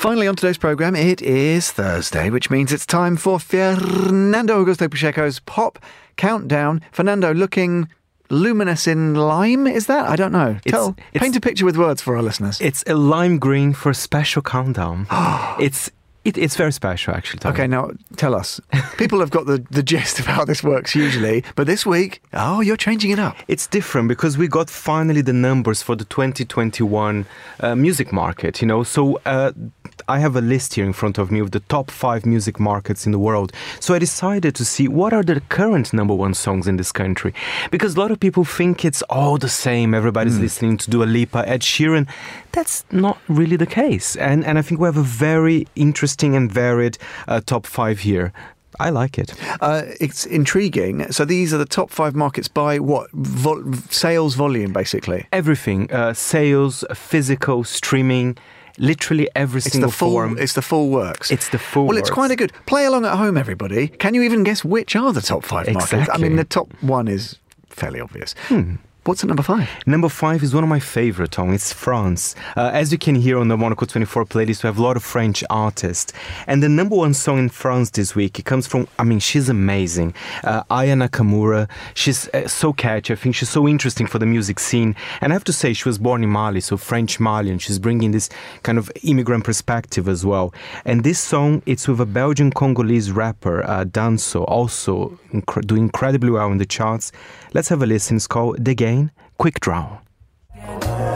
Finally, on today's programme, it is Thursday, which means it's time for Fernando Augusto Pacheco's Pop Countdown. Fernando looking luminous in lime, is that? I don't know. It's- Tell, it's- paint a picture with words for our listeners. It's a lime green for a special countdown. it's it, it's very special, actually. Okay, now tell us. People have got the, the gist of how this works usually, but this week, oh, you're changing it up. It's different because we got finally the numbers for the 2021 uh, music market, you know. So uh, I have a list here in front of me of the top five music markets in the world. So I decided to see what are the current number one songs in this country. Because a lot of people think it's all the same. Everybody's listening to Dua Lipa, Ed Sheeran. That's not really the case. And, and I think we have a very interesting and varied uh, top five here. I like it. Uh, it's intriguing. So these are the top five markets by what? Vol- sales volume, basically. everything uh, sales physical streaming literally every It's single the full. form It's the full works. It's the full works. Well, it's quite a good. Play along at home, everybody. Can you even guess which are the top five markets? I mean, the top one is fairly obvious. Hmm. What's at number five? number five is one of my favorite Tom. it's france. Uh, as you can hear on the Monocle 24 playlist we have a lot of french artists. And the number one song in france this week it comes from i mean she's amazing. Uh, aya nakamura she's uh, so catchy. I think she's so interesting for the music scene. And i have to say she was born in mali so french mali and she's bringing this kind of immigrant perspective as well. And this song it's with a belgian congolese rapper uh, Damso also incre- doing incredibly well in the charts. Let's have a listen. It's called the gain quick draw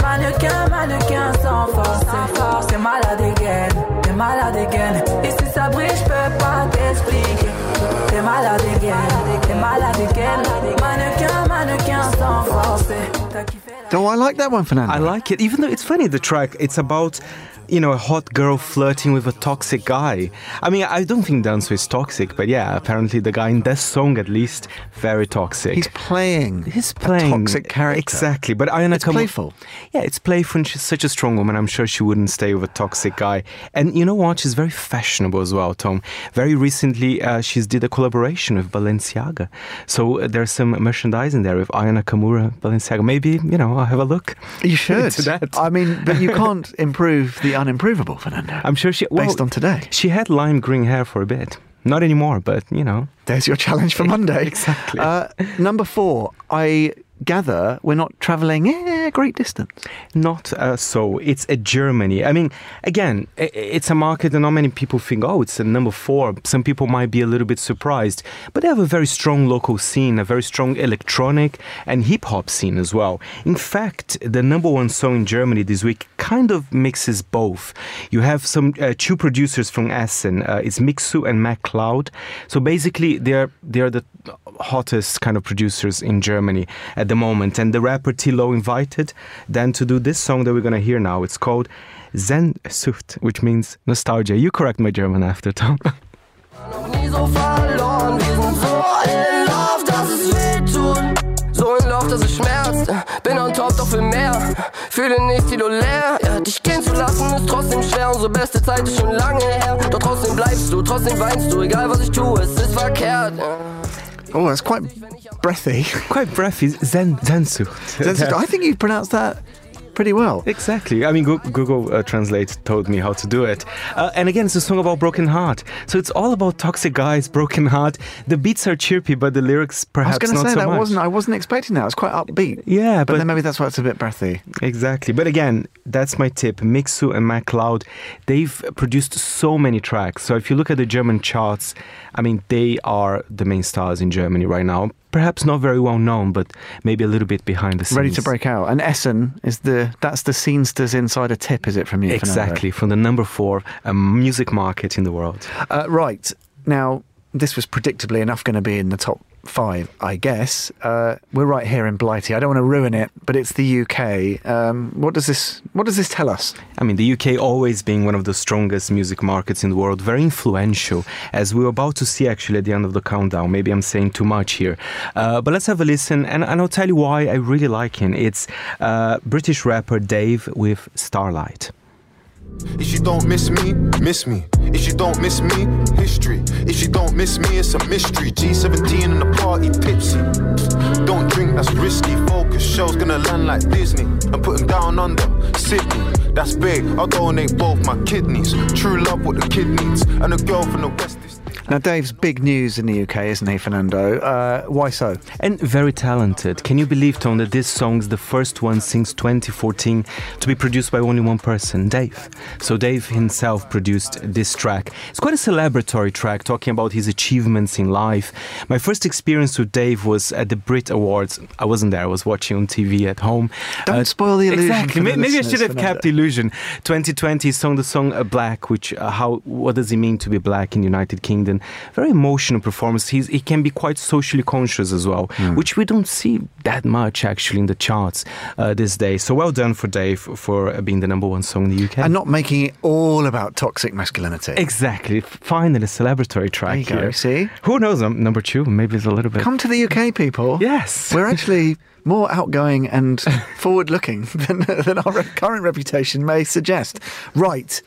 Mannequin, mannequin sans force, c'est fort, c'est malade again, t'es malade again. Et si ça brille, je peux pas t'expliquer. T'es malade again, t'es malade again. Mannequin, mannequin sans force. T'as kiffé Oh, I like that one, Fernando. I like it, even though it's funny. The track it's about, you know, a hot girl flirting with a toxic guy. I mean, I don't think Damso is toxic, but yeah, apparently the guy in this song, at least, very toxic. He's playing. He's playing toxic character. exactly. But Ayana It's Kamu- playful. Yeah, it's playful. And she's such a strong woman. I'm sure she wouldn't stay with a toxic guy. And you know what? She's very fashionable as well, Tom. Very recently, uh, she's did a collaboration with Balenciaga. So uh, there's some merchandising there with Aya Nakamura, Balenciaga. Maybe you know, I'll have a look. You should. that. I mean, but you can't improve the unimprovable, Fernando. I'm sure she well, Based on today. She had lime green hair for a bit. Not anymore, but you know. There's your challenge for Monday. Exactly. Uh, number four, I gather we're not travelling eh, great distance. Not uh, so. It's a Germany. I mean, again, it's a market that not many people think, oh, it's a number four. Some people might be a little bit surprised, but they have a very strong local scene, a very strong electronic and hip hop scene as well. In fact, the number one song in Germany this week kind of mixes both. You have some uh, two producers from Essen. Uh, it's Miksu and Macloud. So basically, they're they're the hottest kind of producers in Germany at the moment. And the rapper Tilo invited Dan to do this song that we're gonna hear now. It's called Zen Sehnsucht, which means nostalgia. You correct my German after Tom. so verloren. Wir sind so in Love, dass es weh tut. So in Love, dass es schmerzt. Bin on top, doch viel mehr. Fühle nicht die du leer. Ja, dich gehen zu lassen ist trotzdem schwer. Unsere beste Zeit ist schon lange her. Doch trotzdem bleibst du, trotzdem weinst du. Egal was ich tue, es ist verkehrt. Ja. Oh, that's quite breathy. Quite breathy. Zen, Sehnsucht. That's- I think you pronounced that pretty well. Exactly. I mean, Google uh, Translate told me how to do it. Uh, and again, it's a song about broken heart. So it's all about toxic guys, broken heart. The beats are chirpy, but the lyrics perhaps I was gonna not say so that much. wasn't. I wasn't expecting that. It's quite upbeat. Yeah, but, but- then maybe that's why it's a bit breathy. Exactly. But again, that's my tip. Miksu and Macloud, they've produced so many tracks. So if you look at the German charts, I mean, they are the main stars in Germany right now. Perhaps not very well known, but maybe a little bit behind the scenes. Ready to break out. And Essen is the that's the scenesters insider tip, is it from you? Fernando? Exactly, from the number four um, music market in the world. Uh, right now, this was predictably enough going to be in the top five, I guess. Uh, we're right here in Blighty. I don't want to ruin it, but it's the UK. Um, what does this What does this tell us? I mean, the UK always being one of the strongest music markets in the world, very influential, as we we're about to see actually at the end of the countdown. Maybe I'm saying too much here. Uh, but let's have a listen, and, and I'll tell you why I really like him. It's uh, British rapper Dave with Starlight. If you don't miss me, miss me. If you don't miss me, history. If you don't miss me, it's a mystery. G17 in the party, tipsy. Don't drink, that's risky. Focus, show's gonna land like Disney. And put 'em down under Sydney. That's big. I'll donate both my kidneys. True love, what the kid needs. And a girl from the west is. Now, Dave's big news in the UK, isn't he, Fernando? Uh, why so? And very talented. Can you believe, Tom, that this song's the first one since 2014 to be produced by only one person, Dave? So Dave himself produced this track. It's quite a celebratory track talking about his achievements in life. My first experience with Dave was at the Brit Awards. I wasn't there, I was watching on TV at home. Don't spoil the illusion Exactly. the Maybe I should have Fernando. kept the illusion. 2020 song the song uh, Black, which uh, how what does it mean to be black in the United Kingdom? Very emotional performance. He's, he can be quite socially conscious as well, Hmm. which we don't see that much actually in the charts uh, this day. So well done for Dave for being the number one song in the UK. And not making it all about toxic masculinity. exactly. Finally, a celebratory track There you go, here. see? Who knows? Um, number two, maybe it's a little bit. Come to the UK, people. yes. We're actually more outgoing and forward looking than, than our current reputation may suggest. Right,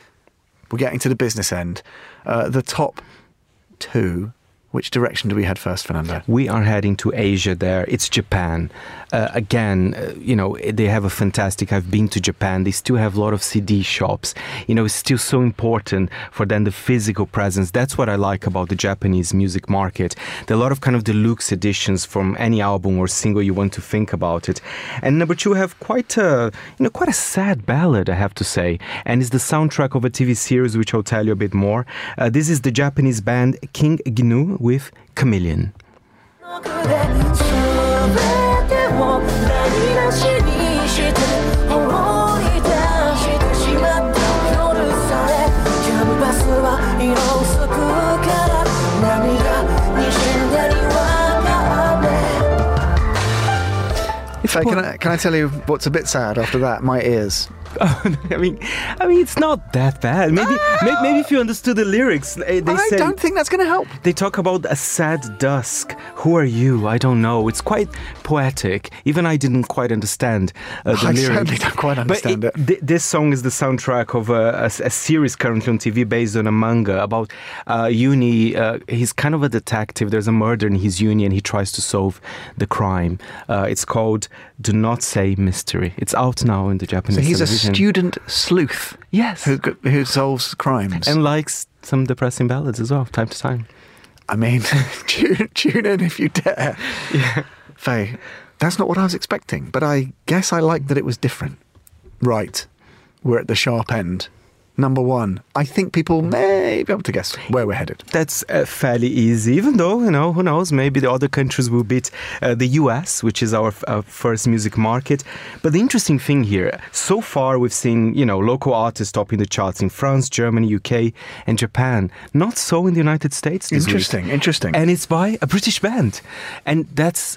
we're getting to the business end. Uh, the top two. Which direction do we head first, Fernando? We are heading to Asia there. It's Japan. Uh, again, uh, you know, they have a fantastic. I've been to Japan. They still have a lot of CD shops. You know, it's still so important for them the physical presence. That's what I like about the Japanese music market. There are a lot of kind of deluxe editions from any album or single you want to think about it. And number two, have quite a, you know, quite a sad ballad, I have to say. And it's the soundtrack of a TV series, which I'll tell you a bit more. Uh, this is the Japanese band King Gnu with Chameleon. Hey, can I, can I tell you what's a bit sad after that? My ears. I mean, I mean, it's not that bad. Maybe, may- maybe if you understood the lyrics, eh, they I say don't think that's going to help. they talk about a sad dusk. Who are you? I don't know. It's quite poetic. Even I didn't quite understand uh, the I lyrics. certainly don't quite understand but it. thi- this song is the soundtrack of a series currently on TV based on a manga about uh, uni. Uh, he's kind of a detective. There's a murder in his uni, and he tries to solve the crime. Uh, it's called "Do Not Say Mystery." It's out now in the Japanese. So he's television. student sleuth Yes. who, who solves crimes. and likes some depressing ballads as well, time to time. I mean, tune, tune in if you dare. Yeah. Faye, that's not what I was expecting, but I guess I like that it was different. Right, we're at the sharp end. Number one, I think people may be able to guess where we're headed. That's uh, fairly easy, even though, you know, who knows, maybe the other countries will beat uh, the US, which is our f- uh, first music market. But the interesting thing here, so far we've seen, you know, local artists topping the charts in France, Germany, UK, and Japan. Not so in the United States this week. Interesting, interesting. And it's by a British band. And that's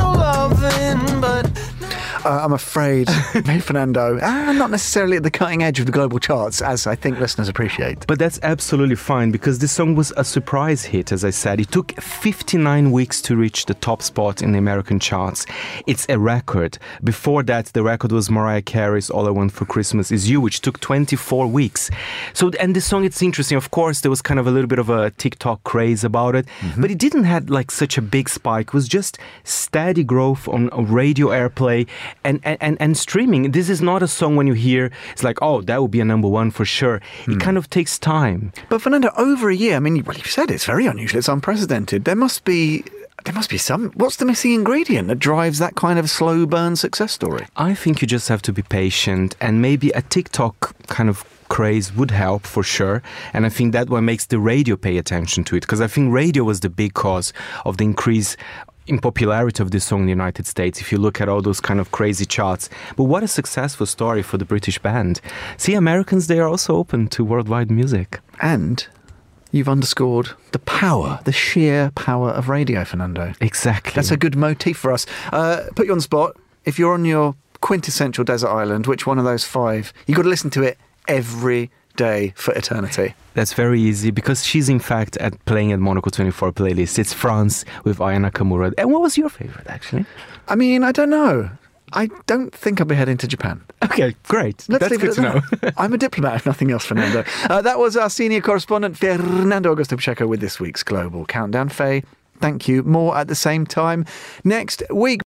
Uh, I'm afraid, hey, Fernando, ah, not necessarily at the cutting edge of the global charts, as I think listeners appreciate. But that's absolutely fine because this song was a surprise hit, as I said. It took 59 weeks to reach the top spot in the American charts. It's a record. Before that, the record was Mariah Carey's All I Want for Christmas Is You, which took 24 weeks. So, and this song, it's interesting. Of course, there was kind of a little bit of a TikTok craze about it, but it didn't have like such a big spike. It was just steady growth on radio airplay and, and, and, streaming. This is not a song when you hear, it's like, oh, that would be a number one for sure. It hmm. kind of takes time. But Fernando, over a year, I mean, well, you've said it's very unusual, it's unprecedented. There must be. There must be some. What's the missing ingredient that drives that kind of slow burn success story? I think you just have to be patient and maybe a TikTok kind of craze would help for sure. And I think that what makes the radio pay attention to it because I think radio was the big cause of the increase in popularity of this song in the United States if you look at all those kind of crazy charts. But what a successful story for the British band. See, Americans, they are also open to worldwide music. And you've underscored the power, the sheer power of radio, Fernando. Exactly. That's a good motif for us. Uh, put you on the spot. If you're on your quintessential desert island, which one of those five? You've got to listen to it every day for eternity? That's very easy because she's in fact at playing at Monocle 24 playlist. It's France with Aya Nakamura. And what was your favorite actually? I mean, I don't know. I don't think I'll be heading to Japan. Okay, great. Let's That's leave good it to know. I'm a diplomat, if nothing else, Fernando. Uh, that was our senior correspondent, Fernando Augusto Pacheco, with this week's Global Countdown. Faye, thank you. More at the same time next week.